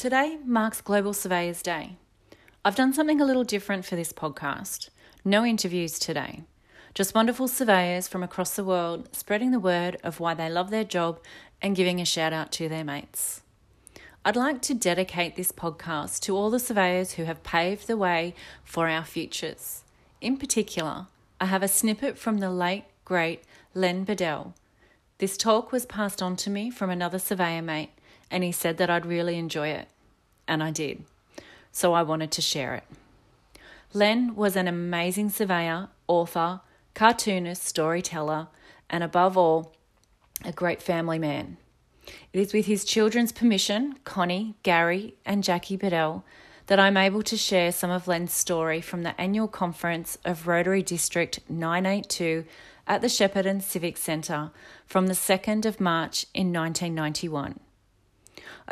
Today marks Global Surveyors Day. I've done something a little different for this podcast. No interviews today. Just wonderful surveyors from across the world spreading the word of why they love their job and giving a shout out to their mates. I'd like to dedicate this podcast to all the surveyors who have paved the way for our futures. In particular, I have a snippet from the late, great Len Beadell. This talk was passed on to me from another surveyor mate, and he said that I'd really enjoy it. And I did. So I wanted to share it. Len was an amazing surveyor, author, cartoonist, storyteller, and above all, a great family man. It is with his children's permission, Connie, Gary, and Jackie Beadell, that I'm able to share some of Len's story from the annual conference of Rotary District 982 at the Shepparton Civic Centre from the 2nd of March in 1991.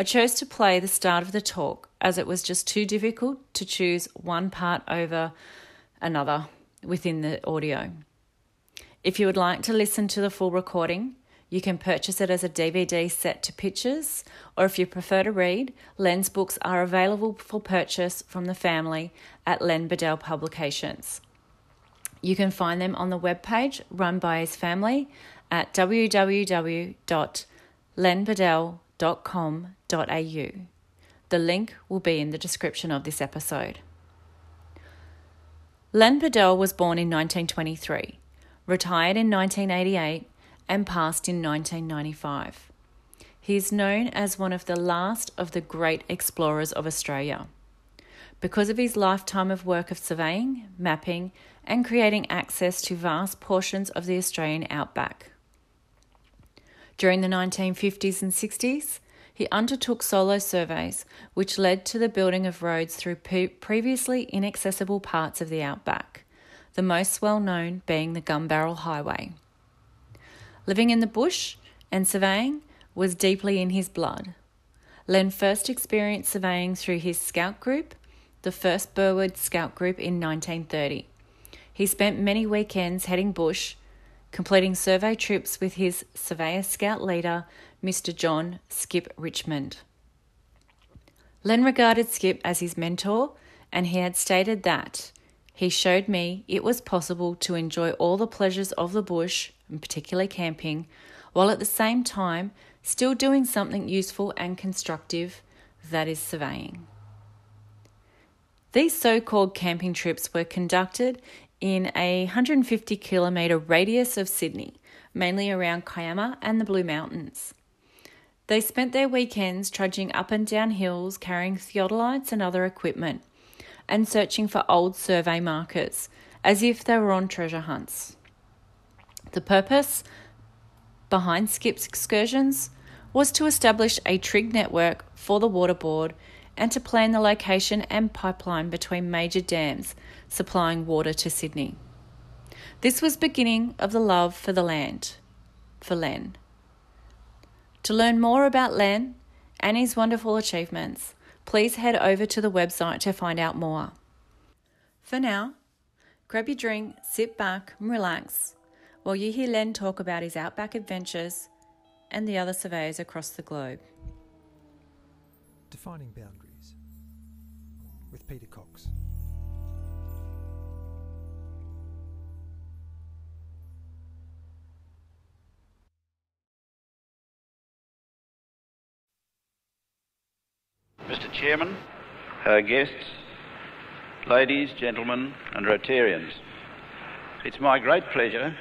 I chose to play the start of the talk as it was just too difficult to choose one part over another within the audio. If you would like to listen to the full recording, you can purchase it as a DVD set to pictures, or if you prefer to read, Len's books are available for purchase from the family at Len Beadell Publications. You can find them on the webpage run by his family at www.lenbeadell.com.au. The link will be in the description of this episode. Len Beadell was born in 1923, retired in 1988, and passed in 1995. He is known as one of the last of the great explorers of Australia. Because of his lifetime of work of surveying, mapping, and creating access to vast portions of the Australian outback. During the 1950s and 60s, he undertook solo surveys, which led to the building of roads through previously inaccessible parts of the outback, the most well known being the Gun Barrel Highway. Living in the bush and surveying was deeply in his blood. Len first experienced surveying through his scout group, the first Burwood Scout Group in 1930. He spent many weekends heading bush, completing survey trips with his surveyor scout leader, Mr. John Skip Richmond. Len regarded Skip as his mentor, and he had stated that he showed me it was possible to enjoy all the pleasures of the bush and particularly camping, while at the same time still doing something useful and constructive, that is surveying. These so called camping trips were conducted in a 150 kilometre radius of Sydney, mainly around Kiama and the Blue Mountains. They spent their weekends trudging up and down hills carrying theodolites and other equipment and searching for old survey markers as if they were on treasure hunts. The purpose behind Skip's excursions was to establish a trig network for the water board and to plan the location and pipeline between major dams supplying water to Sydney. This was beginning of the love for the land, for Len. To learn more about Len and his wonderful achievements, please head over to the website to find out more. For now, grab your drink, sit back, and relax while you hear Len talk about his outback adventures and the other surveyors across the globe. Defining Boundaries with Peter Cox. Mr. Chairman, our guests, ladies, gentlemen, and Rotarians, it's my great pleasure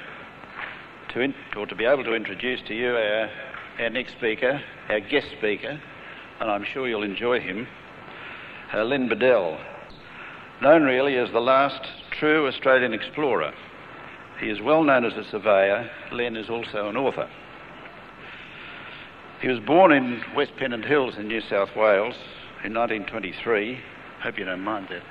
to, in, or to be able to introduce to you our, our next speaker, our guest speaker, and I'm sure you'll enjoy him, uh, Len Beadell, known really as the last true Australian explorer. He is well known as a surveyor. Len is also an author. He was born in West Pennant Hills in New South Wales in 1923. Hope you don't mind that,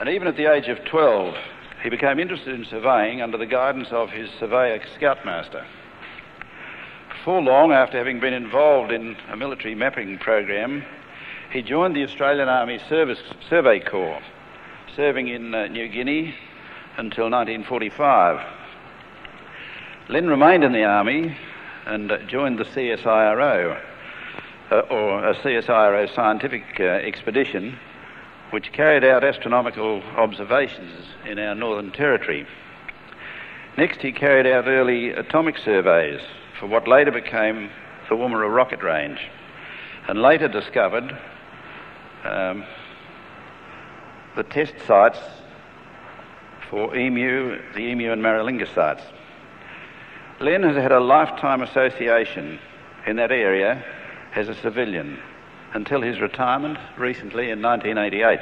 and even at the age of 12, he became interested in surveying under the guidance of his surveyor scoutmaster. Before long, after having been involved in a military mapping program, he joined the Australian Army Service Survey Corps, serving in uh, New Guinea until 1945. Len remained in the Army and uh, joined the CSIRO, uh, or a CSIRO scientific uh, expedition which carried out astronomical observations in our Northern Territory. Next, he carried out early atomic surveys for what later became the Woomera Rocket Range, and later discovered um, the test sites for emu, the emu and Maralinga sites. Len has had a lifetime association in that area as a civilian until his retirement recently in 1988.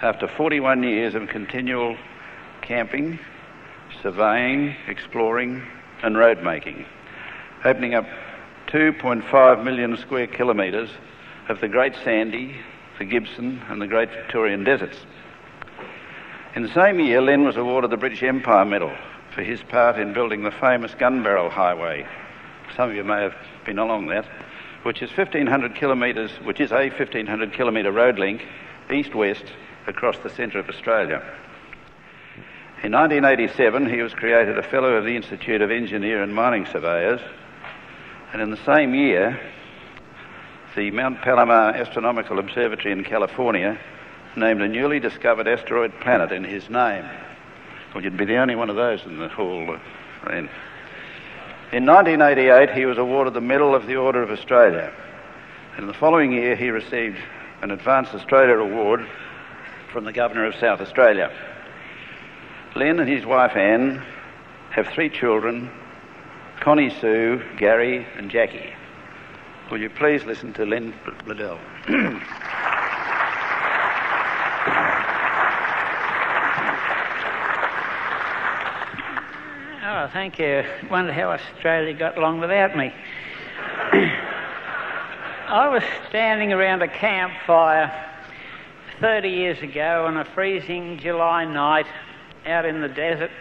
After 41 years of continual camping, surveying, exploring, and road making, opening up 2.5 million square kilometres of the Great Sandy, the Gibson, and the Great Victorian deserts. In the same year, Len was awarded the British Empire Medal for his part in building the famous Gun Barrel Highway. Some of you may have been along that which is 1,500 kilometres, which is a 1,500 kilometre road link east-west across the centre of Australia. In 1987, he was created a Fellow of the Institute of Engineer and Mining Surveyors, and in the same year, the Mount Palomar Astronomical Observatory in California named a newly discovered asteroid planet in his name. Well, you'd be the only one of those in the hall uh, then. In 1988, he was awarded the Medal of the Order of Australia. And in the following year, he received an Advanced Australia Award from the Governor of South Australia. Len and his wife Anne have three children Connie Sue, Gary, and Jackie. Will you please listen to Len Liddell? Oh, thank you. Wonder how Australia got along without me. I was standing around a campfire 30 years ago on a freezing July night out in the desert,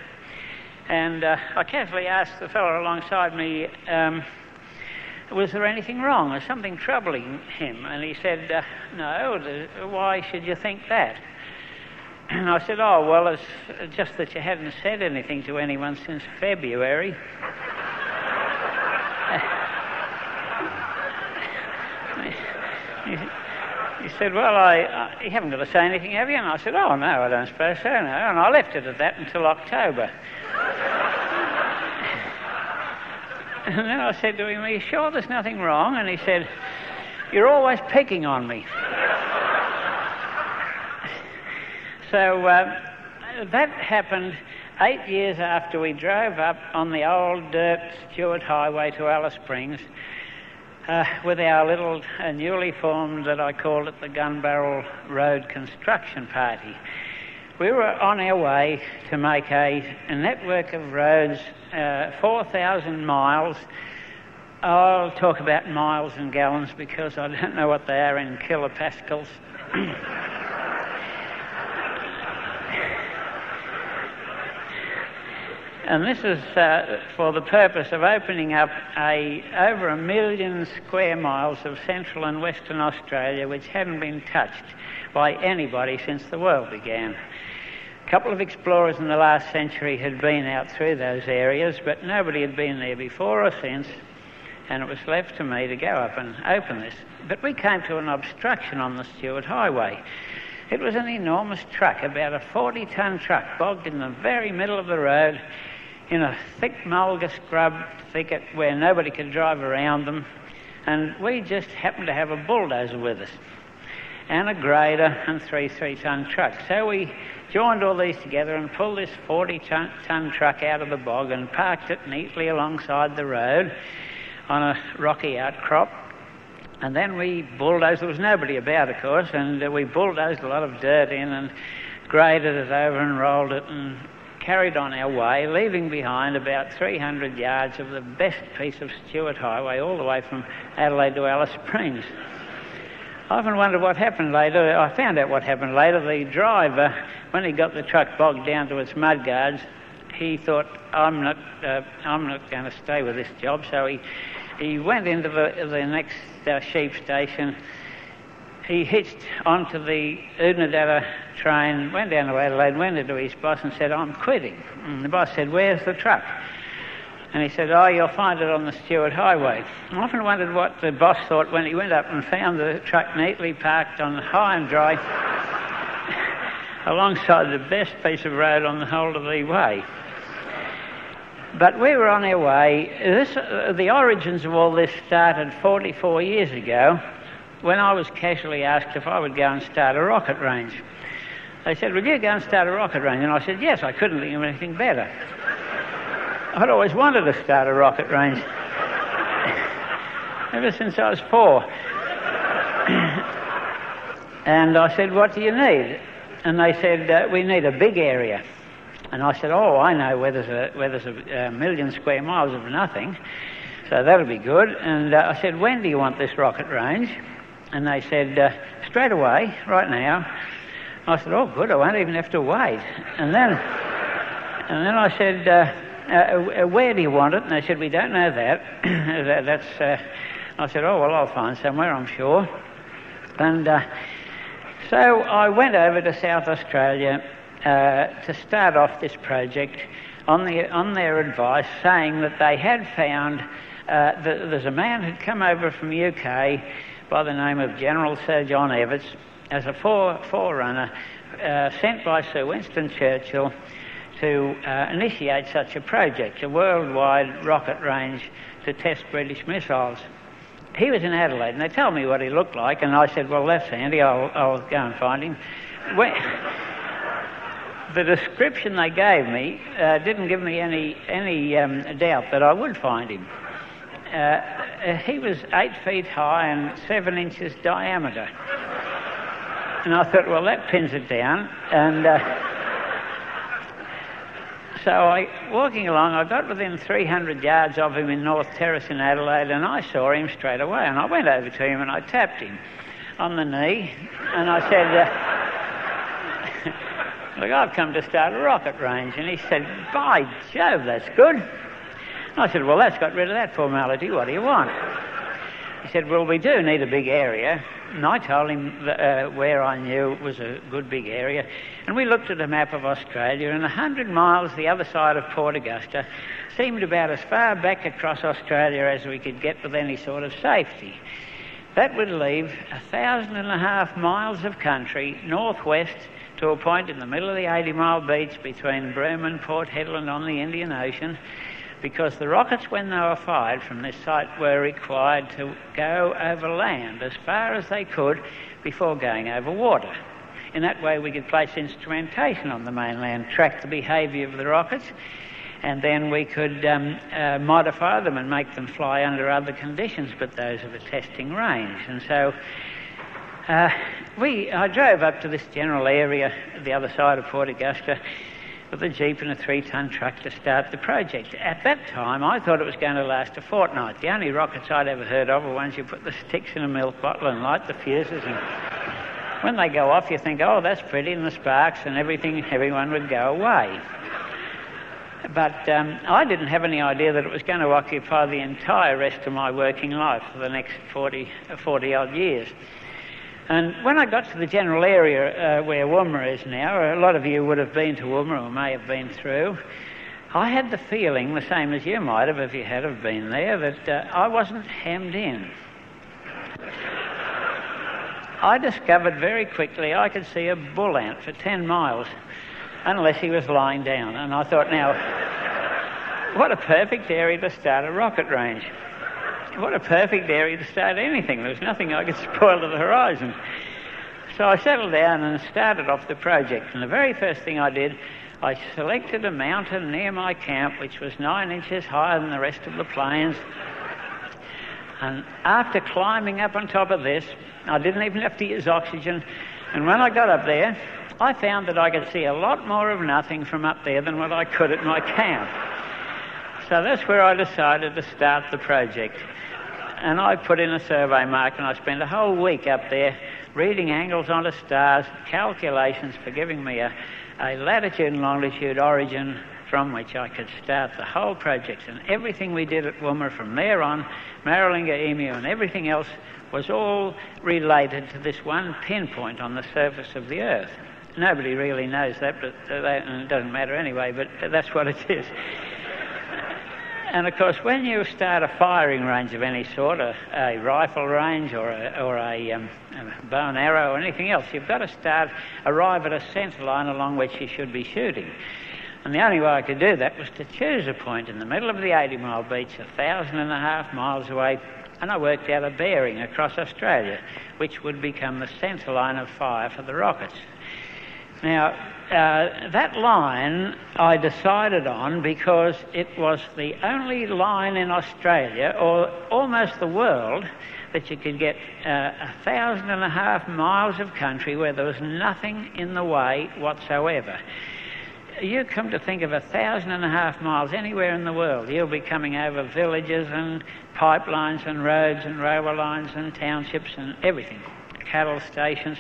and uh, I carefully asked the fellow alongside me, um, was there anything wrong? Was something troubling him? And he said, uh, no, why should you think that? And I said, Oh, well, it's just that you haven't said anything to anyone since February. he said, Well, I, uh, you haven't got to say anything, have you? And I said, Oh, no, I don't suppose so, no. And I left it at that until October. and then I said to him, Are you sure there's nothing wrong? And he said, You're always picking on me. So uh, that happened eight years after we drove up on the old dirt Stuart Highway to Alice Springs uh, with our little uh, newly formed, that I called it the Gun Barrel Road Construction Party. We were on our way to make a, a network of roads, uh, 4,000 miles. I'll talk about miles and gallons because I don't know what they are in kilopascals. And this is uh, for the purpose of opening up a, over a million square miles of central and western Australia which hadn't been touched by anybody since the world began. A couple of explorers in the last century had been out through those areas, but nobody had been there before or since, and it was left to me to go up and open this. But we came to an obstruction on the Stuart Highway. It was an enormous truck, about a 40 ton truck, bogged in the very middle of the road in a thick mulga scrub thicket where nobody could drive around them. And we just happened to have a bulldozer with us and a grader and three three ton trucks. So we joined all these together and pulled this 40 ton, ton truck out of the bog and parked it neatly alongside the road on a rocky outcrop. And then we bulldozed, there was nobody about, of course, and we bulldozed a lot of dirt in and graded it over and rolled it and carried on our way, leaving behind about 300 yards of the best piece of Stuart Highway all the way from Adelaide to Alice Springs. I often wondered what happened later. I found out what happened later. The driver, when he got the truck bogged down to its mudguards, he thought, I'm not, uh, I'm not going to stay with this job. So he, he went into the, the next uh, sheep station he hitched onto the Oodnadatta train, went down to Adelaide, went into his boss and said, I'm quitting. And the boss said, Where's the truck? And he said, Oh, you'll find it on the Stuart Highway. I often wondered what the boss thought when he went up and found the truck neatly parked on high and dry alongside the best piece of road on the whole of the way. But we were on our way. This, uh, the origins of all this started 44 years ago when I was casually asked if I would go and start a rocket range. They said, Will you go and start a rocket range? And I said, Yes, I couldn't think of anything better. I'd always wanted to start a rocket range ever since I was four. and I said, What do you need? And they said, uh, We need a big area. And I said, Oh, I know where there's a, where there's a, a million square miles of nothing. So that'll be good. And uh, I said, When do you want this rocket range? And they said, uh, Straight away, right now. I said, Oh, good, I won't even have to wait. And then, and then I said, uh, uh, uh Where do you want it? And they said, We don't know that. that that's, uh, I said, Oh, well, I'll find somewhere, I'm sure. And so I went over to South Australia uh, to start off this project on, the, on their advice, saying that they had found uh, that there's a man who'd come over from UK by the name of General Sir John Evatt as a fore, forerunner uh, sent by Sir Winston Churchill to uh, initiate such a project, a worldwide rocket range to test British missiles he was in Adelaide, and they told me what he looked like, and I said, "Well, that's handy. I'll, I'll go and find him." When, the description they gave me uh, didn't give me any any um, doubt that I would find him. Uh, he was eight feet high and seven inches diameter, and I thought, "Well, that pins it down." And uh, so I, walking along, I got within 300 yards of him in North Terrace in Adelaide, and I saw him straight away. And I went over to him and I tapped him on the knee, and I said, uh, "Look, I've come to start a rocket range." And he said, "By Jove, that's good." I said, "Well, that's got rid of that formality. What do you want?" He said, Well, we do need a big area. And I told him uh, where I knew was a good big area. And we looked at a map of Australia, and 100 miles the other side of Port Augusta seemed about as far back across Australia as we could get with any sort of safety. That would leave a thousand and a half miles of country northwest to a point in the middle of the 80 mile beach between Broome and Port Hedland on the Indian Ocean because the rockets, when they were fired from this site, were required to go over land as far as they could before going over water. In that way, we could place instrumentation on the mainland, track the behaviour of the rockets, and then we could um, uh, modify them and make them fly under other conditions but those of a testing range. And so uh, we, I drove up to this general area, the other side of Port Augusta, with a jeep and a three-ton truck to start the project. At that time, I thought it was going to last a fortnight. The only rockets I'd ever heard of were ones you put the sticks in a milk bottle and light the fuses, and when they go off, you think, "Oh, that's pretty," and the sparks and everything, everyone would go away. But um, I didn't have any idea that it was going to occupy the entire rest of my working life for the next 40, 40 odd years. And when I got to the general area uh, where Woomera is now, a lot of you would have been to Woomera or may have been through, I had the feeling, the same as you might have if you had have been there, that uh, I wasn't hemmed in. I discovered very quickly I could see a bull ant for 10 miles unless he was lying down. And I thought, now, what a perfect area to start a rocket range what a perfect area to start anything. There was nothing I could spoil to the horizon. So I settled down and started off the project. And the very first thing I did, I selected a mountain near my camp, which was nine inches higher than the rest of the plains. And after climbing up on top of this, I didn't even have to use oxygen. And when I got up there, I found that I could see a lot more of nothing from up there than what I could at my camp. So that's where I decided to start the project and I put in a survey mark and I spent a whole week up there reading angles onto stars, calculations for giving me a, a latitude and longitude origin from which I could start the whole project. And everything we did at Woomera from there on, Maralinga Emu and everything else, was all related to this one pinpoint on the surface of the Earth. Nobody really knows that, but uh, that, it doesn't matter anyway, but that's what it is. And of course, when you start a firing range of any sort, a, a rifle range or a, or a, um, a bow and arrow or anything else, you've got to start, arrive at a centre line along which you should be shooting. And the only way I could do that was to choose a point in the middle of the 80 mile beach, a thousand and a half miles away, and I worked out a bearing across Australia, which would become the centre line of fire for the rockets. Now, uh, that line I decided on because it was the only line in Australia, or almost the world, that you could get uh, a thousand and a half miles of country where there was nothing in the way whatsoever. You come to think of a thousand and a half miles anywhere in the world, you'll be coming over villages and pipelines and roads and railway lines and townships and everything, cattle stations.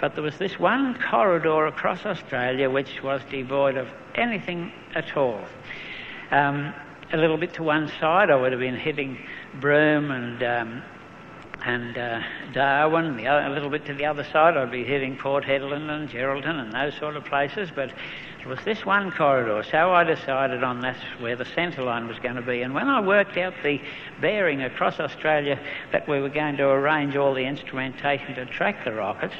But there was this one corridor across Australia which was devoid of anything at all. Um, a little bit to one side, I would have been hitting Broome and um, and uh, Darwin. The other, a little bit to the other side, I'd be hitting Port Hedland and Geraldton and those sort of places. But it was this one corridor, so I decided on that's where the centre line was going to be. And when I worked out the bearing across Australia that we were going to arrange all the instrumentation to track the rockets.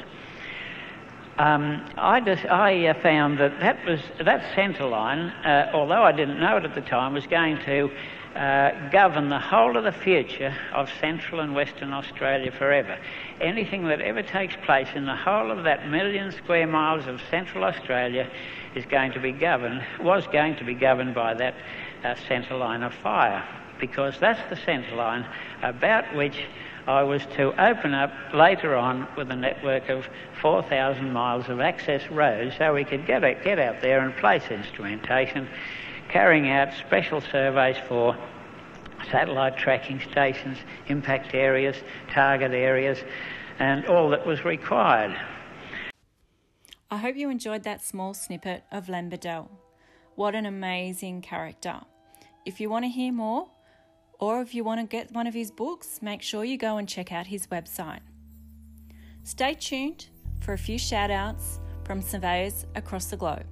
Um, I, just, I uh, found that that, was, that centre line, uh, although I didn't know it at the time, was going to uh, govern the whole of the future of Central and Western Australia forever. Anything that ever takes place in the whole of that million square miles of Central Australia is going to be governed, was going to be governed by that uh, centre line of fire, because that's the centre line about which I was to open up later on with a network of 4,000 miles of access roads so we could get, it, get out there and place instrumentation, carrying out special surveys for satellite tracking stations, impact areas, target areas, and all that was required. I hope you enjoyed that small snippet of Len What an amazing character. If you want to hear more, or if you want to get one of his books, make sure you go and check out his website. Stay tuned for a few shout outs from surveyors across the globe.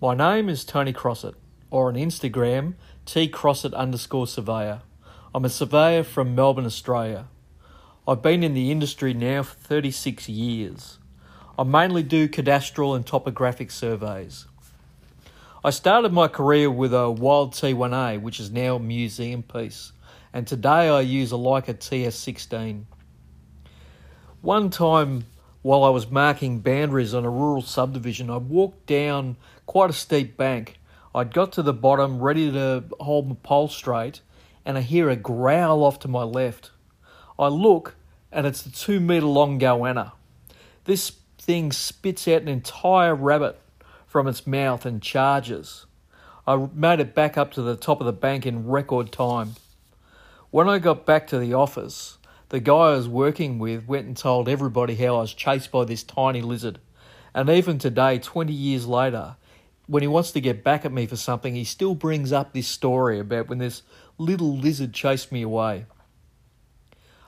My name is Tony Crossett, or on Instagram, tcrossett underscore surveyor. I'm a surveyor from Melbourne, Australia. I've been in the industry now for 36 years. I mainly do cadastral and topographic surveys. I started my career with a Wild T1A, which is now a museum piece, and today I use a Leica TS16. One time, while I was marking boundaries on a rural subdivision, I walked down quite a steep bank. I'd got to the bottom, ready to hold my pole straight, and I hear a growl off to my left. I look, and it's the two metre long goanna. This thing spits out an entire rabbit from its mouth and charges. I made it back up to the top of the bank in record time. When I got back to the office, the guy I was working with went and told everybody how I was chased by this tiny lizard. And even today, 20 years later, when he wants to get back at me for something, he still brings up this story about when this little lizard chased me away.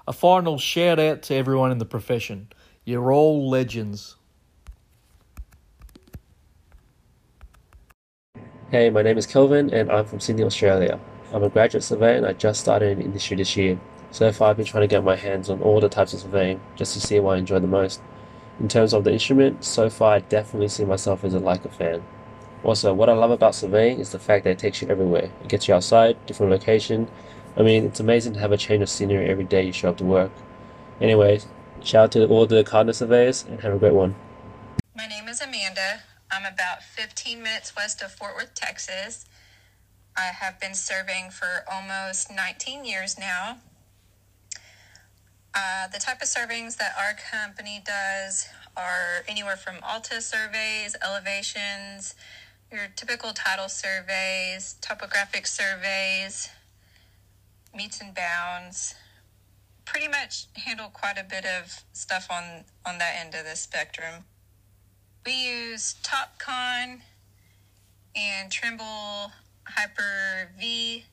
A final shout out to everyone in the profession. You're all legends. Hey, my name is Kelvin and I'm from Sydney, Australia. I'm a graduate surveyor and I just started in the industry this year. So far, I've been trying to get my hands on all the types of surveying just to see what I enjoy the most. In terms of the instrument, so far I definitely see myself as a Leica fan. Also, what I love about surveying is the fact that it takes you everywhere. It gets you outside, different location. I mean, it's amazing to have a change of scenery every day you show up to work. Anyways, Shout out to all the Cardinal surveyors and have a great one. My name is Amanda. I'm about 15 minutes west of Fort Worth, Texas. I have been serving for almost 19 years now. Uh, the type of servings that our company does are anywhere from ALTA surveys, elevations, your typical title surveys, topographic surveys, metes and bounds, pretty much handle quite a bit of stuff on on that end of the spectrum. We use TopCon and Trimble HiPer V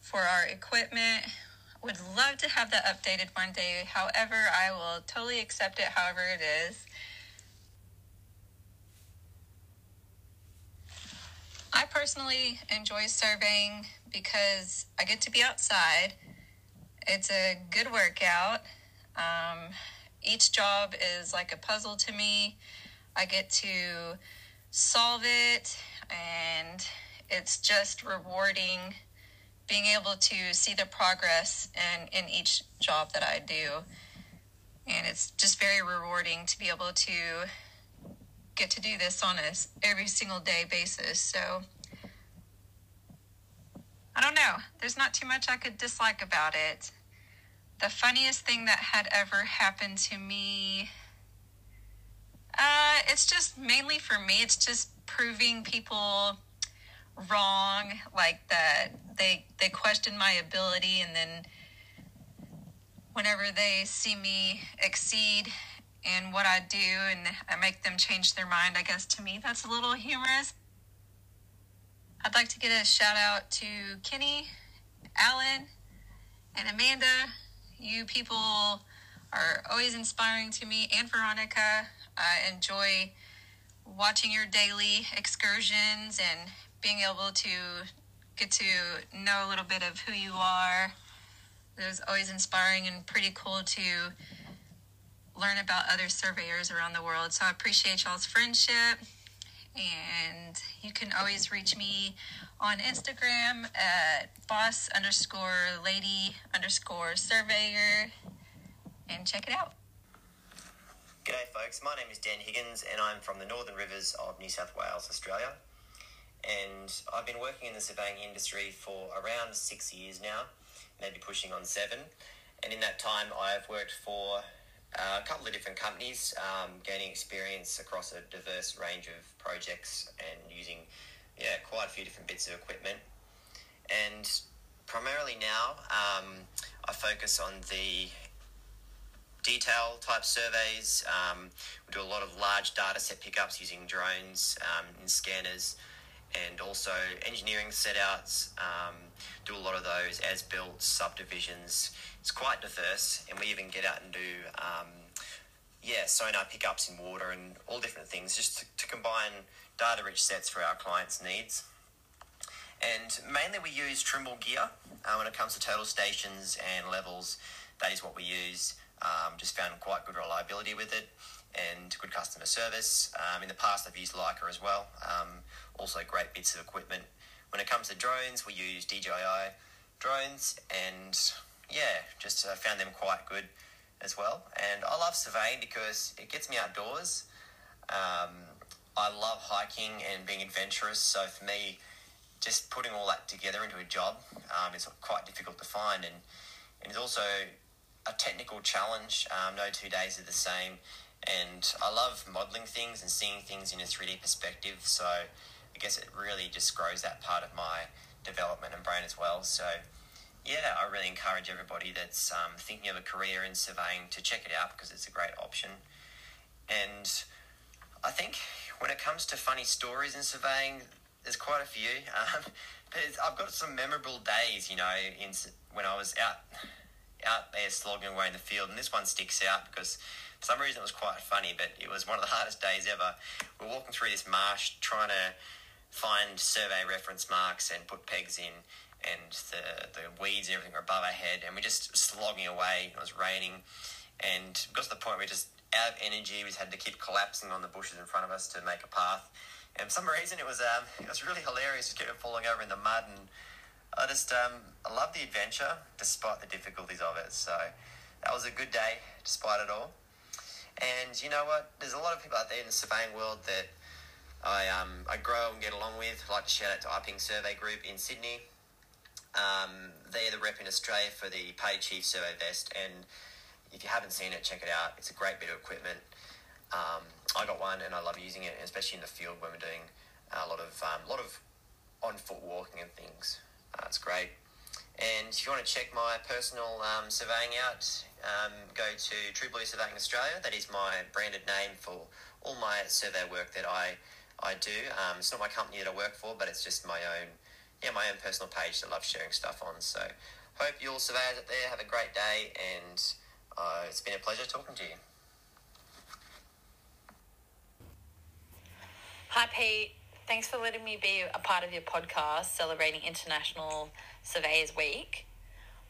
for our equipment. Would love to have that updated one day. However, I will totally accept it however it is. I personally enjoy surveying because I get to be outside it's a good workout. Um, each job is like a puzzle to me. I get to solve it, and it's just rewarding being able to see the progress in, in each job that I do. And it's just very rewarding to be able to get to do this on a every single day basis. So I don't know. There's not too much I could dislike about it. The funniest thing that had ever happened to me, uh, it's just mainly for me. It's just proving people wrong, like that they they question my ability, and then whenever they see me exceed in what I do, and I make them change their mind, I guess to me that's a little humorous. I'd like to get a shout out to Kenny, Alan, and Amanda. You people are always inspiring to me, and Veronica. I enjoy watching your daily excursions and being able to get to know a little bit of who you are. It was always inspiring and pretty cool to learn about other surveyors around the world. So I appreciate y'all's friendship. And you can always reach me on Instagram at boss underscore lady underscore surveyor and check it out. G'day, folks. My name is Dan Higgins, and I'm from the Northern Rivers of New South Wales, Australia and I've been working in the surveying industry for around six years now, maybe pushing on seven. And in that time, I've worked for uh, a couple of different companies, um, gaining experience across a diverse range of projects and using yeah quite a few different bits of equipment. And primarily now, um, I focus on the detail type surveys. Um, we do a lot of large data set pickups using drones um, and scanners and also engineering setouts. Um, do a lot of those as built subdivisions. It's quite diverse, and we even get out and do um, yeah sonar pickups in water and all different things just to, to combine data rich sets for our clients' needs. And mainly we use Trimble gear uh, when it comes to total stations and levels. That is what we use. Um, just found quite good reliability with it and good customer service. Um, in the past, I've used Leica as well. Um, also, great bits of equipment. When it comes to drones, we use DJI drones, and yeah, just uh, found them quite good as well. And I love surveying because it gets me outdoors. Um, I love hiking and being adventurous, so for me, just putting all that together into a job um, is quite difficult to find, and, and it's also a technical challenge. Um, no two days are the same, and I love modeling things and seeing things in a 3D perspective. So I guess it really just grows that part of my development and brain as well. So yeah, I really encourage everybody that's um, thinking of a career in surveying to check it out because it's a great option. And I think when it comes to funny stories in surveying, there's quite a few. Um, I've got some memorable days, you know, in when I was out out there slogging away in the field, and this one sticks out because for some reason, it was quite funny, but it was one of the hardest days ever. We're walking through this marsh trying to find survey reference marks and put pegs in, and the, the weeds and everything were above our head, and we're just slogging away. It was raining, and got to the point where just out of energy. We just had to keep collapsing on the bushes in front of us to make a path. And for some reason, it was um, it was really hilarious. Just kept falling over in the mud, and I just um, I love the adventure despite the difficulties of it. So that was a good day despite it all. And you know what? There's a lot of people out there in the surveying world that I um, I grow and get along with. I'd like to shout out to IPing Survey Group in Sydney. Um, they're the rep in Australia for the Pay Chief Survey Vest, and if you haven't seen it, check it out. It's a great bit of equipment. Um, I got one, and I love using it, especially in the field when we're doing a lot of um, lot of on foot walking and things. Uh, it's great. And if you want to check my personal um, surveying out, um, go to True Blue Surveying Australia. That is my branded name for all my survey work that I I do. Um, it's not my company that I work for, but it's just my own yeah my own personal page that I love sharing stuff on. So hope you all surveyors out there have a great day, and uh, it's been a pleasure talking to you. Hi Pete, Thanks for letting me be a part of your podcast celebrating International Surveyors Week.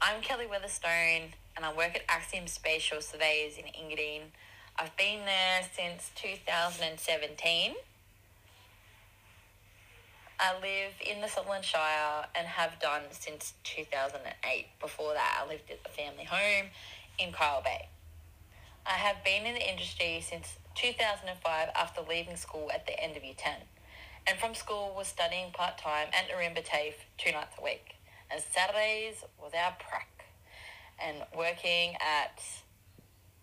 I'm Kelly Weatherstone and I work at Axiom Spatial Surveyors in Engadine. I've been there since 2017. I live in the Sutherland Shire and have done since 2008. Before that, I lived at the family home in Kyle Bay. I have been in the industry since 2005 after leaving school at the end of year 10 and from school was studying part-time at Narimba TAFE two nights a week and Saturdays was our prac and working at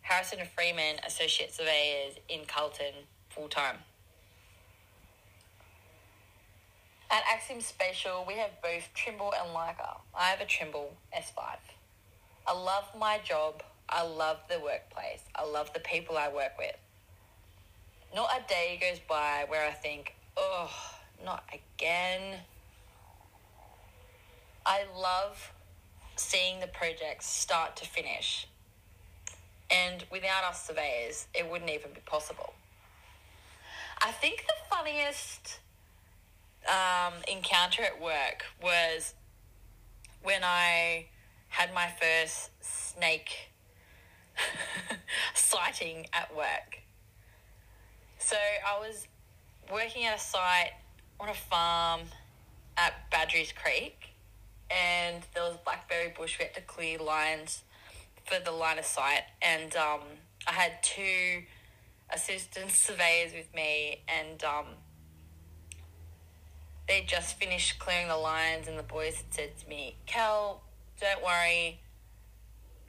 Harrison and Freeman Associate Surveyors in Carlton full-time. At Axiom Spatial, we have both Trimble and Leica. I have a Trimble S5. I love my job. I love the workplace. I love the people I work with. Not a day goes by where I think, oh, not again. I love seeing the projects start to finish. And without us surveyors, it wouldn't even be possible. I think the funniest um, encounter at work was when I had my first snake sighting at work. So I was working at a site on a farm at Badgerys Creek, and there was blackberry bush. We had to clear lines for the line of sight, and um, I had two assistant surveyors with me, and um, they just finished clearing the lines, and the boys had said to me, "Cal, don't worry."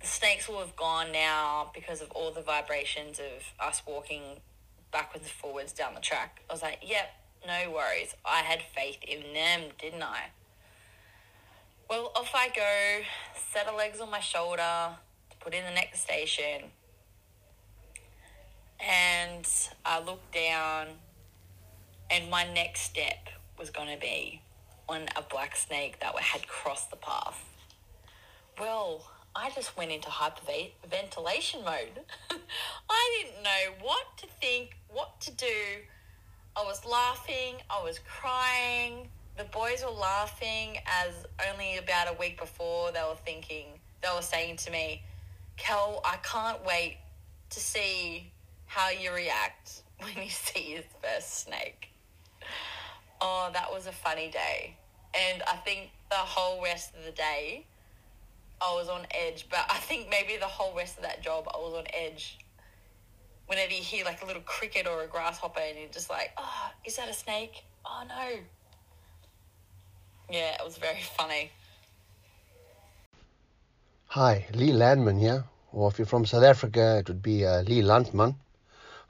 The snakes will have gone now because of all the vibrations of us walking backwards and forwards down the track. I was like, yep, no worries. I had faith in them, didn't I? Well, off I go, set a legs on my shoulder to put in the next station. And I look down, and my next step was going to be on a black snake that had crossed the path. Well, I just went into hyperventilation mode. I didn't know what to think, what to do. I was laughing, I was crying. The boys were laughing as only about a week before they were thinking, they were saying to me, Kel, I can't wait to see how you react when you see your first snake. Oh, that was a funny day. And I think the whole rest of the day, I was on edge. But I think maybe the whole rest of that job, I was on edge. Whenever you hear like a little cricket or a grasshopper, and you're just like, oh, is that a snake? Oh no. Yeah, it was very funny. Hi, Lee Landman here. Or if you're from South Africa, it would be uh, Lee Landman.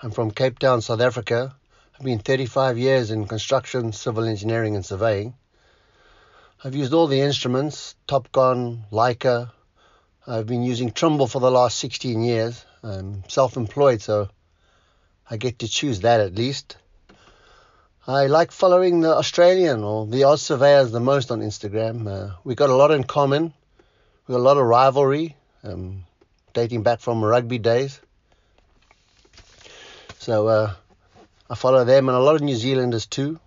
I'm from Cape Town, South Africa. I've been 35 years in construction, civil engineering, and surveying. I've used all the instruments, Topcon, Leica. I've been using Trimble for the last 16 years. I'm self-employed, so I get to choose that at least. I like following the Australian or the Oz surveyors the most on Instagram. Uh, we got a lot in common. We got a lot of rivalry, um, dating back from rugby days. So uh, I follow them and a lot of New Zealanders too.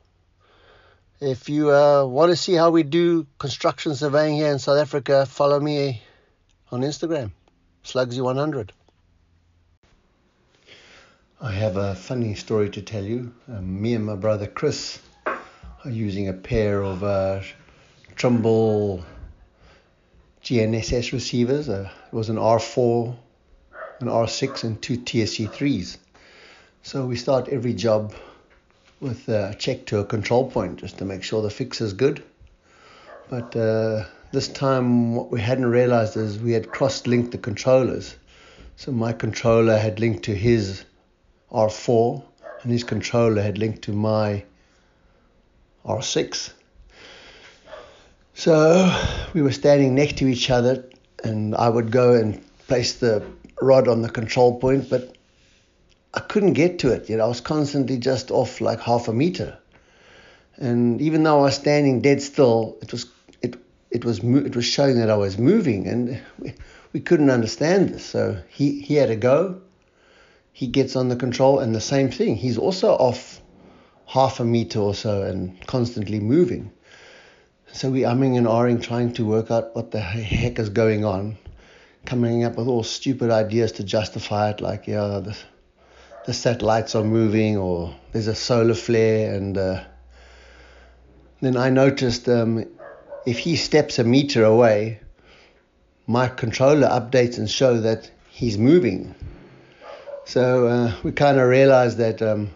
If you uh, want to see how we do construction surveying here in South Africa, follow me on Instagram, Slugsy100. I have a funny story to tell you. Um, me and my brother Chris are using a pair of uh, Trimble GNSS receivers. Uh, it was an R4, an R6, and two TSC3s. So we start every job with a check to a control point just to make sure the fix is good. But uh, this time, what we hadn't realized is we had cross linked the controllers. So my controller had linked to his R4, and his controller had linked to my R6. So we were standing next to each other, and I would go and place the rod on the control point, but I couldn't get to it. You know, I was constantly just off like half a meter. And even though I was standing dead still, it was it it was it was showing that I was moving, and we, we couldn't understand this. So he he had to go. He gets on the control, and the same thing. He's also off half a meter or so and constantly moving. So we umming and ahhing, trying to work out what the heck is going on, coming up with all stupid ideas to justify it, like yeah, the the satellites are moving or there's a solar flare, and uh, then I noticed um, if he steps a meter away, my controller updates and show that he's moving. So uh, we kind of realized that um,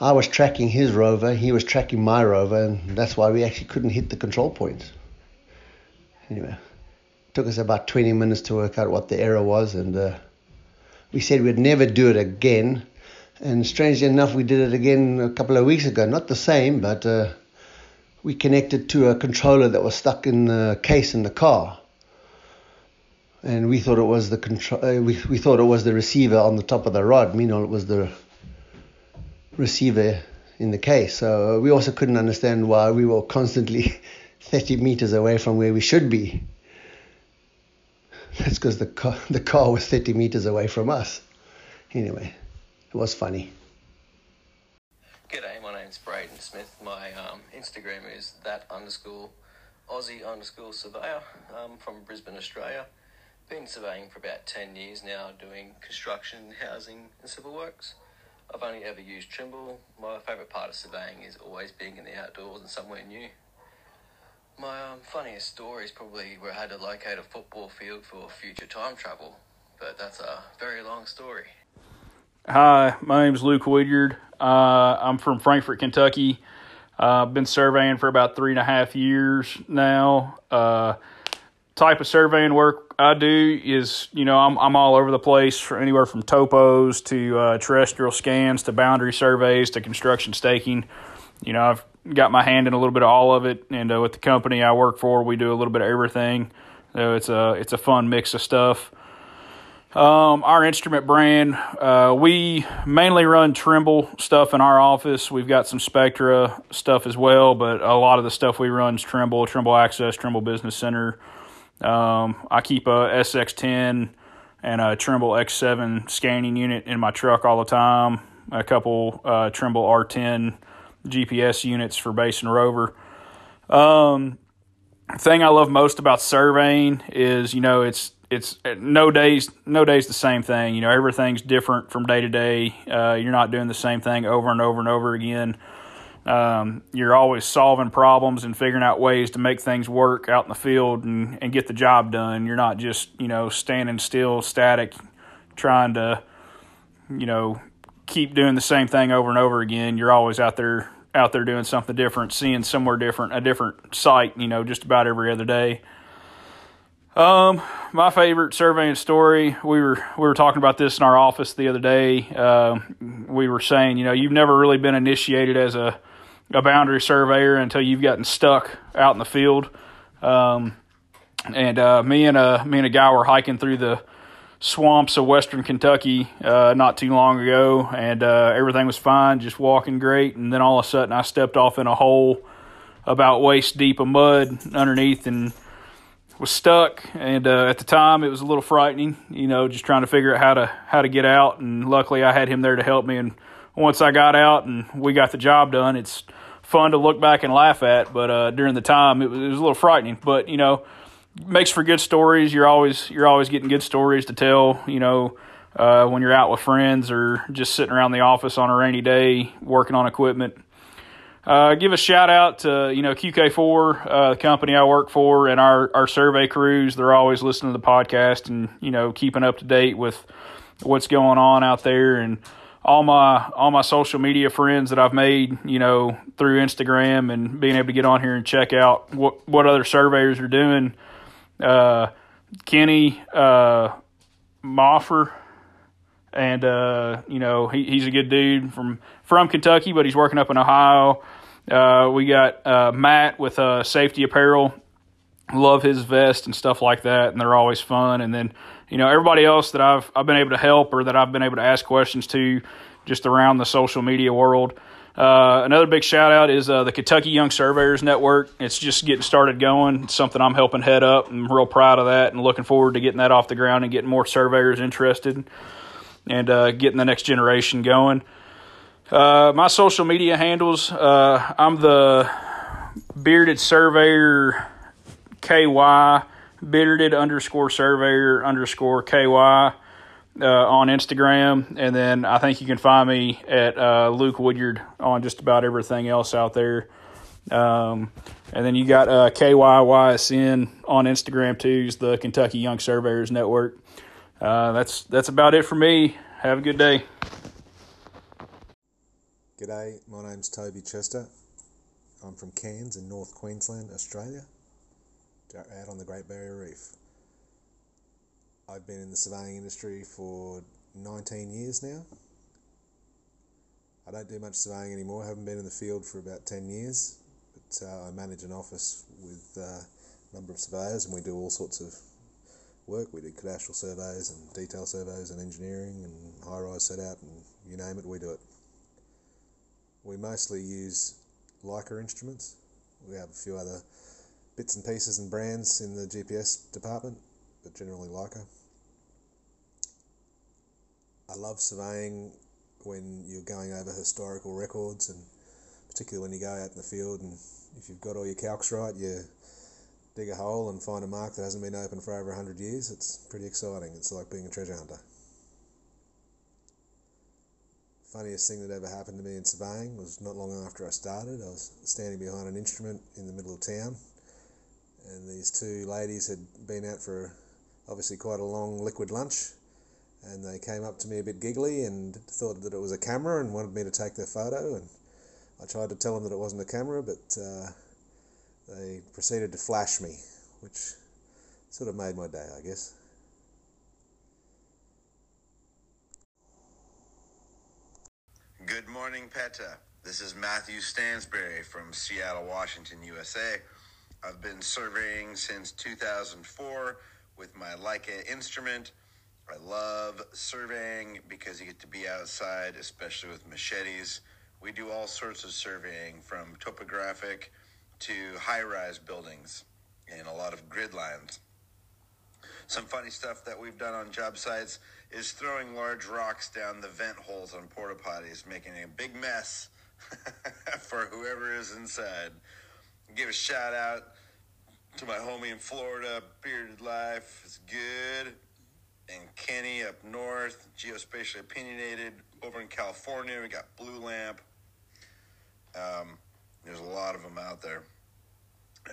I was tracking his rover, he was tracking my rover, and that's why we actually couldn't hit the control points. Anyway, it took us about 20 minutes to work out what the error was, and uh, we said we'd never do it again. And strangely enough, we did it again a couple of weeks ago. Not the same, but uh, we connected to a controller that was stuck in the case in the car. And we thought it was the control. Uh, we, we thought it was the receiver on the top of the rod. Meanwhile, it was the receiver in the case. So uh, we also couldn't understand why we were constantly 30 meters away from where we should be. That's because the car, the car was 30 meters away from us. Anyway, it was funny. G'day, my name's Braden Smith. My um, Instagram is that underscore Aussie underscore surveyor. I'm from Brisbane, Australia. Been surveying for about 10 years now, doing construction, housing, and civil works. I've only ever used Trimble. My favourite part of surveying is always being in the outdoors and somewhere new. My um, funniest story is probably where I had to locate a football field for future time travel, but that's a very long story. Hi, my name is Luke Woodyard. Uh, I'm from Frankfort, Kentucky. Uh, I've been surveying for about three and a half years now. Uh, type of surveying work I do is, you know, I'm I'm all over the place, for anywhere from topos to uh, terrestrial scans to boundary surveys to construction staking. You know, I've got my hand in a little bit of all of it, and uh, with the company I work for, we do a little bit of everything. So it's a it's a fun mix of stuff. Um, our instrument brand, uh, we mainly run Trimble stuff in our office. We've got some Spectra stuff as well, but a lot of the stuff we run is Trimble, Trimble Access, Trimble Business Center. Um, I keep a SX10 and a Trimble X7 scanning unit in my truck all the time. A couple uh, Trimble R10 GPS units for Basin rover. Um, thing I love most about surveying is you know it's it's no days no days the same thing. You know everything's different from day to day. Uh, you're not doing the same thing over and over and over again. Um, you're always solving problems and figuring out ways to make things work out in the field and, and get the job done. You're not just, you know, standing still, static, trying to, you know, keep doing the same thing over and over again. You're always out there out there doing something different, seeing somewhere different, a different site, you know, just about every other day. Um, my favorite surveying story. We were we were talking about this in our office the other day. Uh, we were saying, you know, you've never really been initiated as a a boundary surveyor until you've gotten stuck out in the field. Um, and uh, me and a me and a guy were hiking through the swamps of western Kentucky uh, not too long ago, and uh, everything was fine, just walking great. And then all of a sudden, I stepped off in a hole about waist deep of mud underneath and was stuck. And uh, at the time, it was a little frightening, you know, just trying to figure out how to how to get out. And luckily, I had him there to help me. And once I got out and we got the job done, it's fun to look back and laugh at, but uh, during the time it was, it was a little frightening. But you know, makes for good stories. You're always you're always getting good stories to tell. You know, uh, when you're out with friends or just sitting around the office on a rainy day working on equipment. Uh, give a shout out to you know QK4, uh, the company I work for, and our our survey crews. They're always listening to the podcast and you know keeping up to date with what's going on out there and all my all my social media friends that I've made, you know, through Instagram and being able to get on here and check out what what other surveyors are doing. Uh, Kenny uh, Moffer, and uh, you know he, he's a good dude from from Kentucky, but he's working up in Ohio. Uh, we got uh, Matt with uh, Safety Apparel. Love his vest and stuff like that, and they're always fun. And then you know everybody else that I've I've been able to help or that I've been able to ask questions to just around the social media world. Uh, another big shout out is uh, the Kentucky Young Surveyors Network. It's just getting started going. It's something I'm helping head up. I'm real proud of that and looking forward to getting that off the ground and getting more surveyors interested and uh, getting the next generation going. Uh, my social media handles. Uh, I'm the bearded surveyor KY, bearded underscore surveyor underscore KY. Uh, on Instagram, and then I think you can find me at uh, Luke Woodyard on just about everything else out there. Um, and then you got uh, KYYSN on Instagram too, is the Kentucky Young Surveyors Network. Uh, that's that's about it for me. Have a good day. G'day, my name's Toby Chester. I'm from Cairns in North Queensland, Australia, out on the Great Barrier Reef. I've been in the surveying industry for 19 years now. I don't do much surveying anymore, I haven't been in the field for about 10 years, but uh, I manage an office with uh, a number of surveyors and we do all sorts of work. We do cadastral surveys and detail surveys and engineering and high rise set out and you name it, we do it. We mostly use Leica instruments. We have a few other bits and pieces and brands in the GPS department, but generally Leica. I love surveying when you're going over historical records and particularly when you go out in the field and if you've got all your calcs right, you dig a hole and find a mark that hasn't been open for over 100 years. It's pretty exciting. It's like being a treasure hunter. Funniest thing that ever happened to me in surveying was not long after I started. I was standing behind an instrument in the middle of town, and these two ladies had been out for obviously quite a long liquid lunch and they came up to me a bit giggly and thought that it was a camera and wanted me to take their photo and I tried to tell them that it wasn't a camera but uh, they proceeded to flash me which sort of made my day I guess. Good morning PETA. This is Matthew Stansberry from Seattle, Washington, USA. I've been surveying since 2004 with my Leica instrument I love surveying because you get to be outside, especially with machetes. We do all sorts of surveying from topographic to high rise buildings and a lot of grid lines. Some funny stuff that we've done on job sites is throwing large rocks down the vent holes on porta potties, making a big mess for whoever is inside. Give a shout out to my homie in Florida, Bearded Life. It's good and Kenny up north, geospatially opinionated. Over in California, we got Blue Lamp. Um, there's a lot of them out there.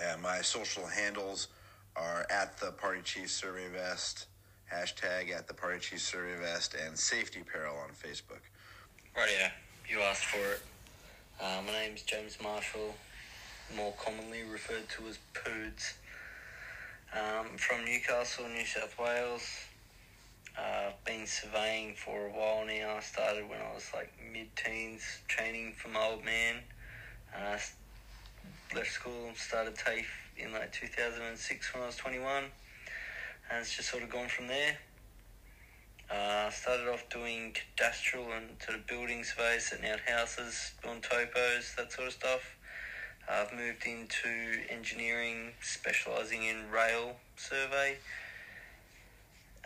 And my social handles are at the Party Chief Survey Vest, hashtag at the Party Chief Survey Vest, and Safety Apparel on Facebook. Right, yeah, you asked for it. Uh, my name's James Marshall, more commonly referred to as Poods. Um, from Newcastle, New South Wales. Uh, been surveying for a while now. I started when I was like mid teens, training for my old man. Uh, left school and started TAFE in like 2006 when I was 21. And it's just sort of gone from there. I uh, started off doing cadastral and sort of building surveys, setting out houses, doing topos, that sort of stuff. I've moved into engineering, specialising in rail survey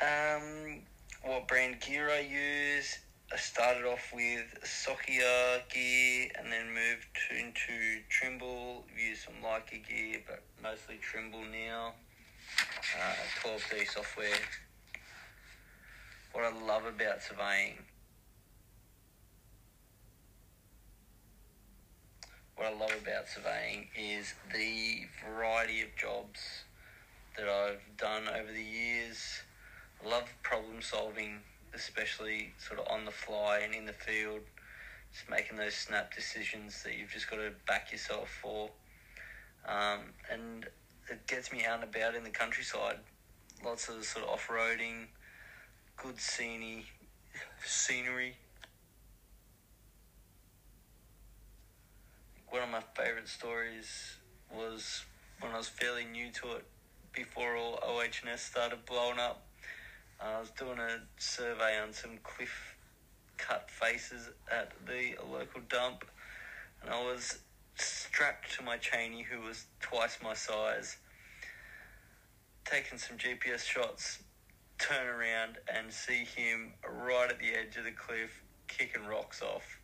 um, what brand gear I use. I started off with Sokkia gear and then moved into Trimble. Use some Leica gear, but mostly Trimble now. Uh, 12D software. What I love about surveying. What I love about surveying is the variety of jobs that I've done over the years love problem solving, especially sort of on the fly and in the field. Just making those snap decisions that you've just got to back yourself for. Um, and it gets me out and about in the countryside. Lots of sort of off roading, good scenery, scenery. One of my favourite stories was when I was fairly new to it, before all OHS started blowing up. I was doing a survey on some cliff cut faces at the local dump, and I was strapped to my chainey, who was twice my size, taking some GPS shots, turn around and see him right at the edge of the cliff kicking rocks off.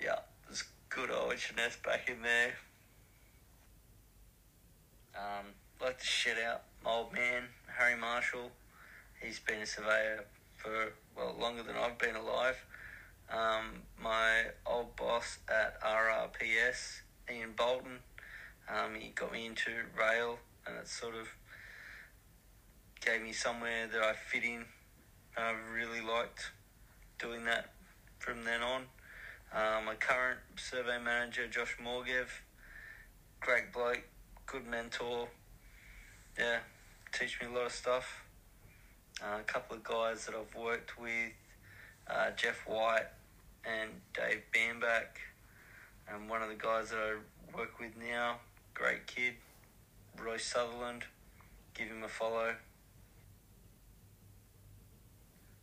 yeah, there's good old H&S back in there. Um, like to shout out my old man, Harry Marshall. He's been a surveyor for, well, longer than I've been alive. Um, my old boss at RRPS, Ian Bolton, um, he got me into rail and it sort of gave me somewhere that I fit in. I really liked doing that from then on. Uh, my current survey manager, Josh Morgev, great bloke, good mentor. Yeah, teach me a lot of stuff. Uh, a couple of guys that I've worked with, uh, Jeff White and Dave Bamback, and one of the guys that I work with now, great kid, Roy Sutherland. Give him a follow.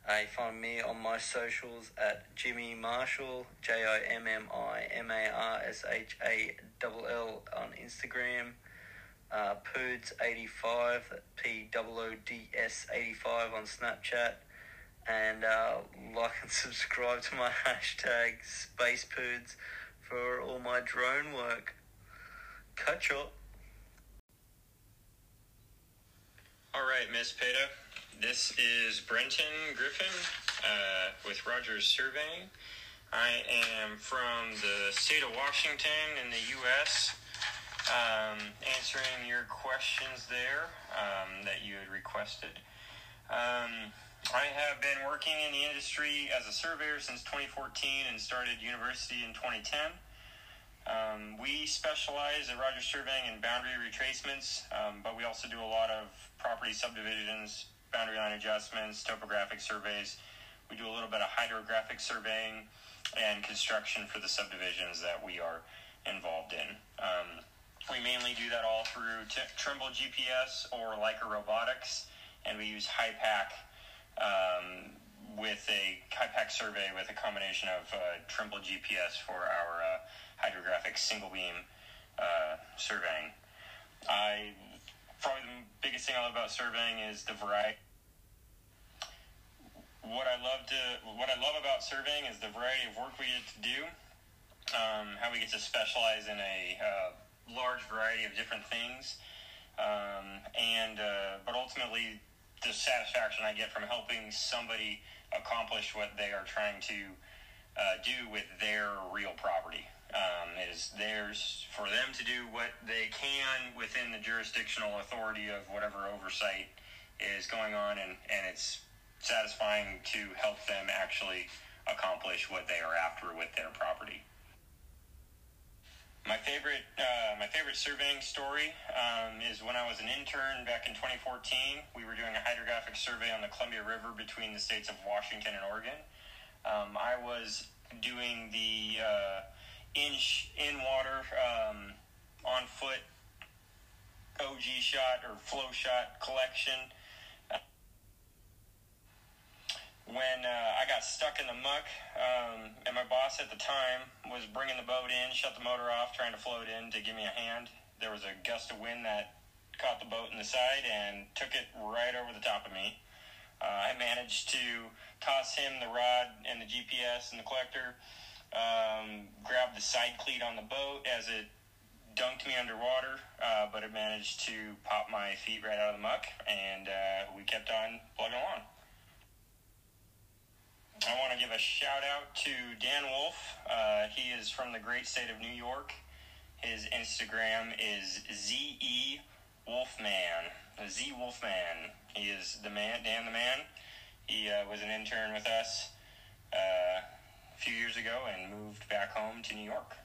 Uh, you find me on my socials at Jimmy Marshall, J I M M I M A R S H A L L on Instagram. Uh, Poods85, P O O D S 85 on Snapchat. And uh, like and subscribe to my hashtag SpacePoods for all my drone work. Cut short. All right, Miss Peta. This is Brenton Griffin uh, with Rogers Surveying. I am from the state of Washington in the U.S. Um, answering your questions there um, that you had requested. Um, I have been working in the industry as a surveyor since 2014 and started university in 2010. Um, we specialize at Rogers Surveying in boundary retracements, um, but we also do a lot of property subdivisions, boundary line adjustments, topographic surveys. We do a little bit of hydrographic surveying and construction for the subdivisions that we are involved in. Um, we mainly do that all through t- Trimble GPS or Leica Robotics, and we use HYPACK um, with a HYPACK survey with a combination of uh, Trimble GPS for our uh, hydrographic single beam uh, surveying. I probably the biggest thing I love about surveying is the variety. What I love to what I love about surveying is the variety of work we get to do. Um, how we get to specialize in a uh, large variety of different things, um, and uh, but ultimately the satisfaction I get from helping somebody accomplish what they are trying to uh, do with their real property. Um, is theirs for them to do what they can within the jurisdictional authority of whatever oversight is going on, and, and it's satisfying to help them actually accomplish what they are after with their property. My favorite, uh, my favorite surveying story um, is when I was an intern back in 2014. We were doing a hydrographic survey on the Columbia River between the states of Washington and Oregon. Um, I was doing the uh, in in water um, on foot OG shot or flow shot collection. When uh, I got stuck in the muck, um, and my boss at the time was bringing the boat in, shut the motor off, trying to float in to give me a hand. There was a gust of wind that caught the boat in the side and took it right over the top of me. Uh, I managed to toss him the rod and the GPS and the collector um, grabbed the side cleat on the boat as it dunked me underwater, uh, but it managed to pop my feet right out of the muck, and uh, we kept on plugging along. I want to give a shout out to Dan Wolf. Uh, he is from the great state of New York. His Instagram is ZE Wolfman. Z Wolfman. He is the man, Dan the man. He uh, was an intern with us. Uh, a few years ago and moved back home to New York.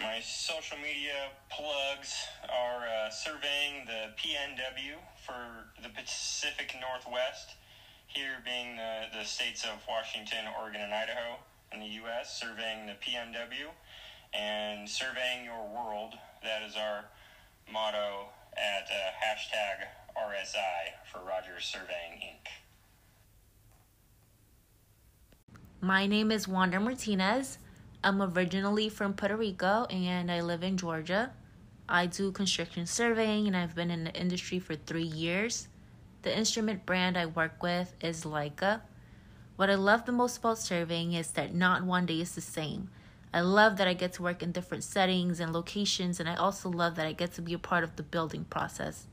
My social media plugs are uh, surveying the PNW for the Pacific Northwest, here being the, the states of Washington, Oregon, and Idaho in the U.S., surveying the PNW, and surveying your world. That is our motto at uh, hashtag RSI for Rogers Surveying Inc. My name is Wanda Martinez. I'm originally from Puerto Rico and I live in Georgia. I do construction surveying and I've been in the industry for three years. The instrument brand I work with is Leica. What I love the most about surveying is that not one day is the same. I love that I get to work in different settings and locations, and I also love that I get to be a part of the building process.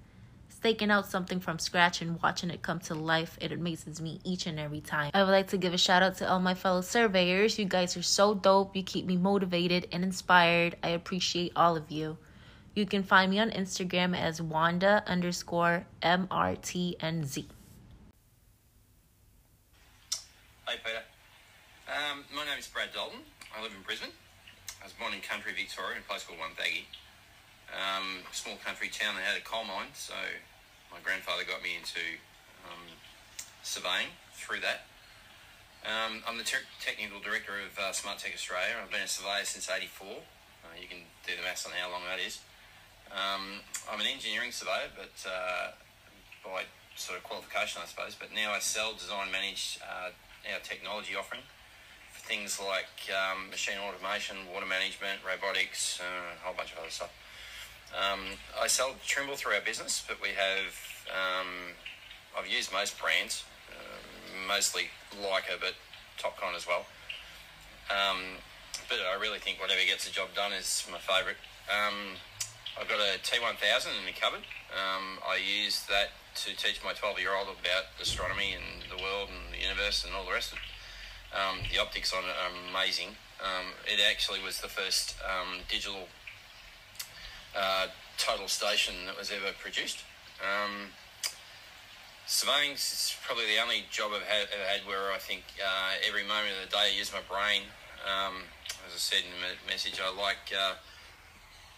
Staking out something from scratch and watching it come to life, it amazes me each and every time. I would like to give a shout out to all my fellow surveyors. You guys are so dope. You keep me motivated and inspired. I appreciate all of you. You can find me on Instagram as Wanda underscore MRTNZ. Hey Peter. Um, my name is Brad Dalton. I live in Brisbane. I was born in country Victoria in a place called Wonthaggi. Um, small country town that had a coal mine, so my grandfather got me into um, surveying through that. Um, I'm the te- technical director of uh, Smart Tech Australia. I've been a surveyor since '84. Uh, you can do the maths on how long that is. Um, I'm an engineering surveyor, but uh, by sort of qualification, I suppose. But now I sell, design, manage uh, our technology offering for things like um, machine automation, water management, robotics, uh, a whole bunch of other stuff. Um, I sell Trimble through our business, but we have, um, I've used most brands, uh, mostly Leica, but Topcon as well. Um, but I really think whatever gets the job done is my favourite. I've got a T1000 in the cupboard. Um, I use that to teach my 12 year old about astronomy and the world and the universe and all the rest of it. Um, the optics on it are amazing. Um, it actually was the first um, digital uh, total station that was ever produced. Um, surveying is probably the only job I've had, ever had where I think uh, every moment of the day I use my brain. Um, as I said in the message, I like uh,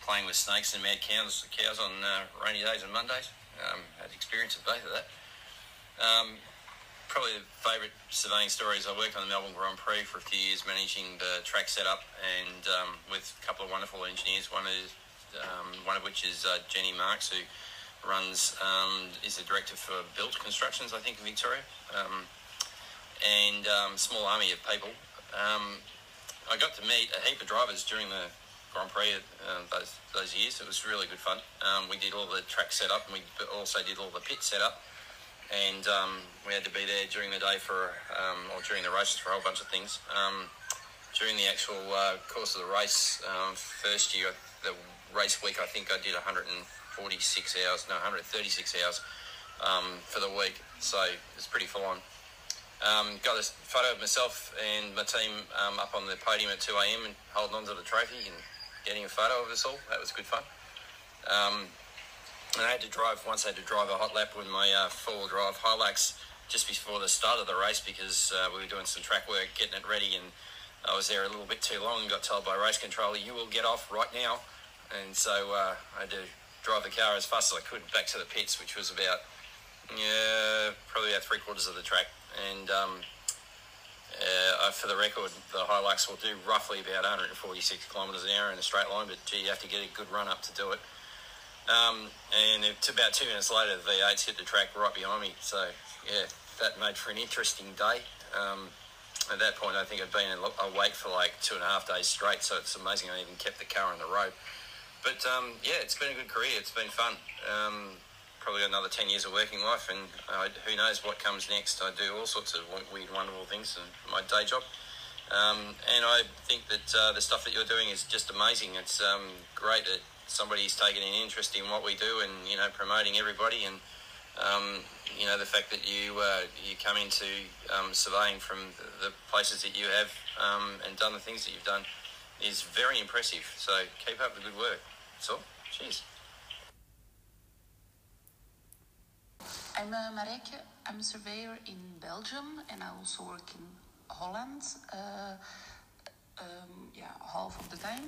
playing with snakes and mad cows, cows on uh, rainy days and Mondays. Um, had experience of both of that. Um, probably the favourite surveying stories. I worked on the Melbourne Grand Prix for a few years, managing the track setup, and um, with a couple of wonderful engineers. One is um, one of which is uh, Jenny Marks, who runs um, is the director for Built Constructions, I think, in Victoria, um, and small army of people. I got to meet a heap of drivers during the Grand Prix uh, those those years. It was really good fun. Um, we did all the track setup, and we also did all the pit setup. And um, we had to be there during the day for, um, or during the races for a whole bunch of things. Um, during the actual uh, course of the race, um, first year, the race week, I think I did 146 hours, no, 136 hours for the week. So it's pretty full on. Um, got a photo of myself and my team um, up on the podium at 2 a.m. and holding on to the trophy and getting a photo of us all. That was good fun. Um, and I had to drive, once I had to drive a hot lap with my uh, four-wheel drive Hilux just before the start of the race because uh, we were doing some track work, getting it ready, and I was there a little bit too long and got told by race controller, you will get off right now. And so uh, I had to drive the car as fast as I could back to the pits, which was about, yeah, probably about three quarters of the track. And um, uh, for the record, the Hilux will do roughly about 146 kilometres an hour in a straight line, but gee, you have to get a good run up to do it. Um, and about two minutes later, the V8s hit the track right behind me. So, yeah, that made for an interesting day. Um, at that point, I think I'd been awake for like two and a half days straight, so it's amazing I even kept the car on the road. But um, yeah, it's been a good career. It's been fun. Um, probably another 10 years of working life, and who knows what comes next. I do all sorts of weird, wonderful things in my day job. Um, and I think that uh, the stuff that you're doing is just amazing. It's um, great that somebody's taken an interest in what we do and, you know, promoting everybody. And, um, you know, the fact that you uh, you come into um, surveying from the places that you have um, and done the things that you've done is very impressive. So keep up the good work. That's all. Cheers. I'm uh, Mareke. I'm a surveyor in Belgium and I also work in Holland. Uh, um, yeah, half of the time.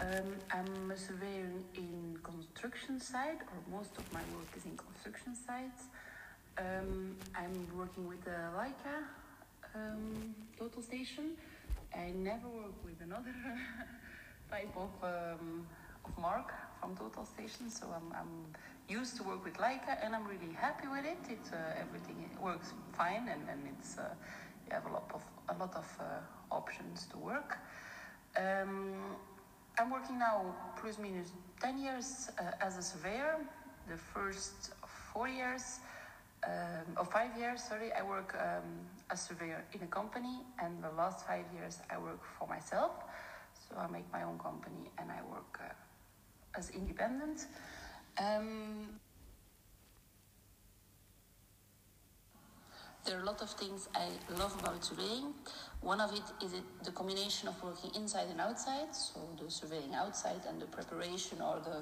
Um, I'm a surveyor in construction site, or most of my work is in construction sites. Um, I'm working with a Leica um, total station. I never work with another type of, um, of mark from total station, so I'm, I'm used to work with Leica and I'm really happy with it. It's uh, everything works fine and, and it's uh, you have a lot of a lot of uh, options to work. Um, I'm working now plus minus 10 years uh, as a surveyor. The first four years um, or five years, sorry, I work um, as surveyor in a company, and the last five years I work for myself. So I make my own company and I work uh, as independent. Um, there are a lot of things I love about surveying. One of it is it, the combination of working inside and outside, so the surveying outside and the preparation or the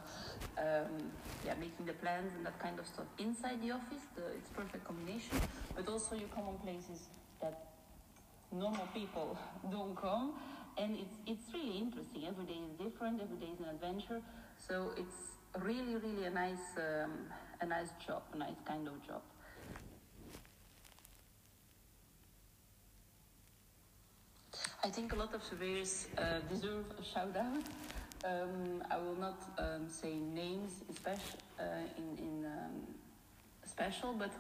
um, yeah making the plans and that kind of stuff inside the office. The, it's perfect combination. But also you come on places that normal people don't come, and it's it's really interesting. Every day is different. Every day is an adventure. So it's really really a nice um, a nice job, a nice kind of job. I think a lot of surveyors uh, deserve a shout out. Um, I will not um, say names special, uh, in, in um, special, but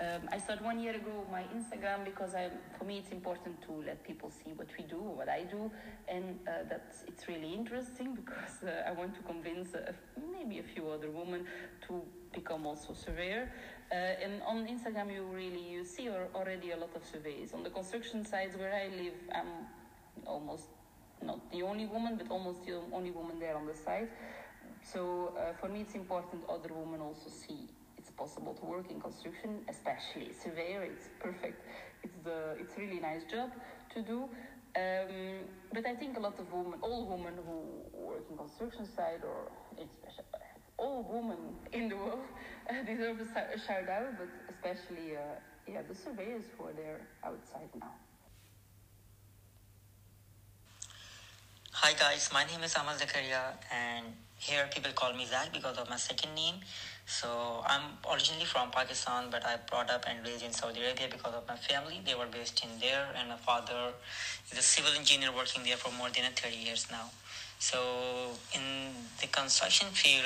um, I started one year ago my Instagram because I, for me it's important to let people see what we do, what I do, and uh, that's it's really interesting because uh, I want to convince uh, maybe a few other women to become also surveyor. Uh, and on Instagram, you really you see already a lot of surveys. On the construction sites where I live, I'm almost not the only woman, but almost the only woman there on the site. So uh, for me, it's important other women also see possible to work in construction, especially surveyor. It's perfect. It's the it's really nice job to do. Um, but I think a lot of women, all women who work in construction site or especially all women in the world uh, deserve a, shout out, but especially uh, yeah the surveyors who are there outside now. Hi guys, my name is Amal Zakaria and here people call me Zach because of my second name. So I'm originally from Pakistan but I brought up and raised in Saudi Arabia because of my family. They were based in there and my father is a civil engineer working there for more than 30 years now. So in the construction field,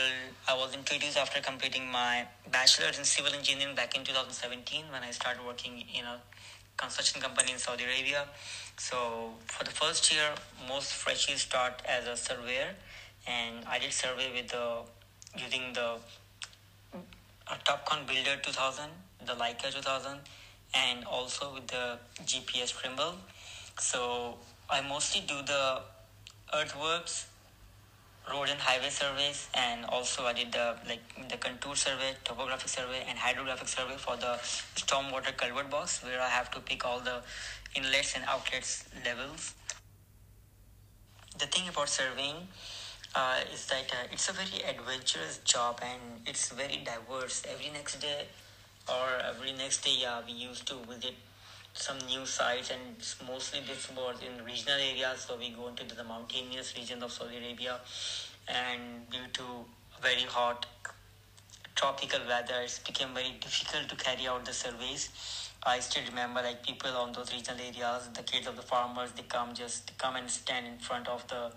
I was introduced after completing my bachelor's in civil engineering back in 2017 when I started working in a construction company in Saudi Arabia. So for the first year, most freshies start as a surveyor, and I did survey with the using the Topcon Builder 2000, the Leica 2000, and also with the GPS Trimble. So I mostly do the earthworks road and highway surveys and also i did the like the contour survey topographic survey and hydrographic survey for the stormwater culvert box where i have to pick all the inlets and outlets levels the thing about surveying uh, is that uh, it's a very adventurous job and it's very diverse. Every next day or every next day yeah, we used to visit some new sites and mostly this was in regional areas. So we go into the mountainous region of saudi arabia and due to very hot tropical weather it became very difficult to carry out the surveys. I still remember like people on those regional areas the kids of the farmers they come just come and stand in front of the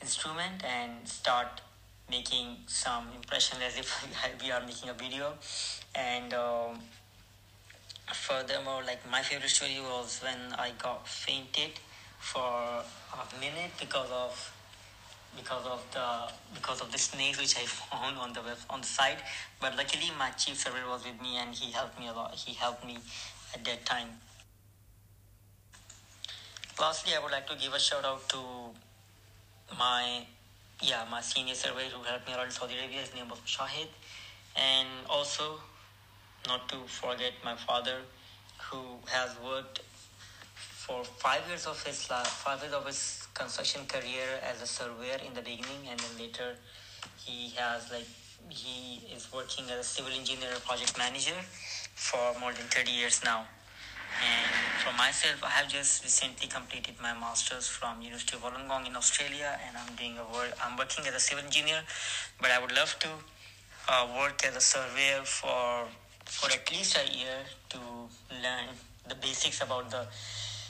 instrument and start making some impression as if we are making a video. And um, furthermore like my favorite story was when i got fainted for a minute because of because of the because of the snakes which i found on the web, on the site but luckily my chief surveyor was with me and he helped me a lot. He helped me at that time. Lastly i would like to give a shout out to my yeah my senior surveyor who helped me around saudi arabia his name was shahid and also not to forget my father who has worked for five years of his life, five years of his construction career as a surveyor in the beginning and then later he has like he is working as a civil engineer project manager for more than 30 years now and for myself i have just recently completed my masters from university of wollongong in australia and i'm doing a work i'm working as a civil engineer but i would love to uh, work as a surveyor for for at least a year to learn the basics about the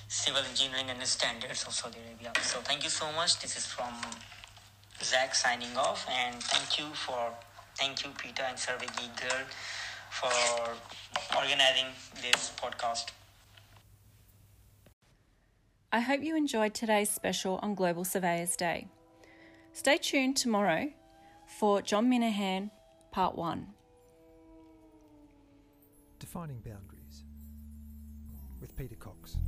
civil engineering and the standards of Saudi Arabia. So thank you so much. This is from Zach signing off, and thank you for thank you Peter and Survey Geek Girl for organizing this podcast. I hope you enjoyed today's special on Global Surveyors Day. Stay tuned tomorrow for John Minahan, Part 1. Defining Boundaries with Peter Cox.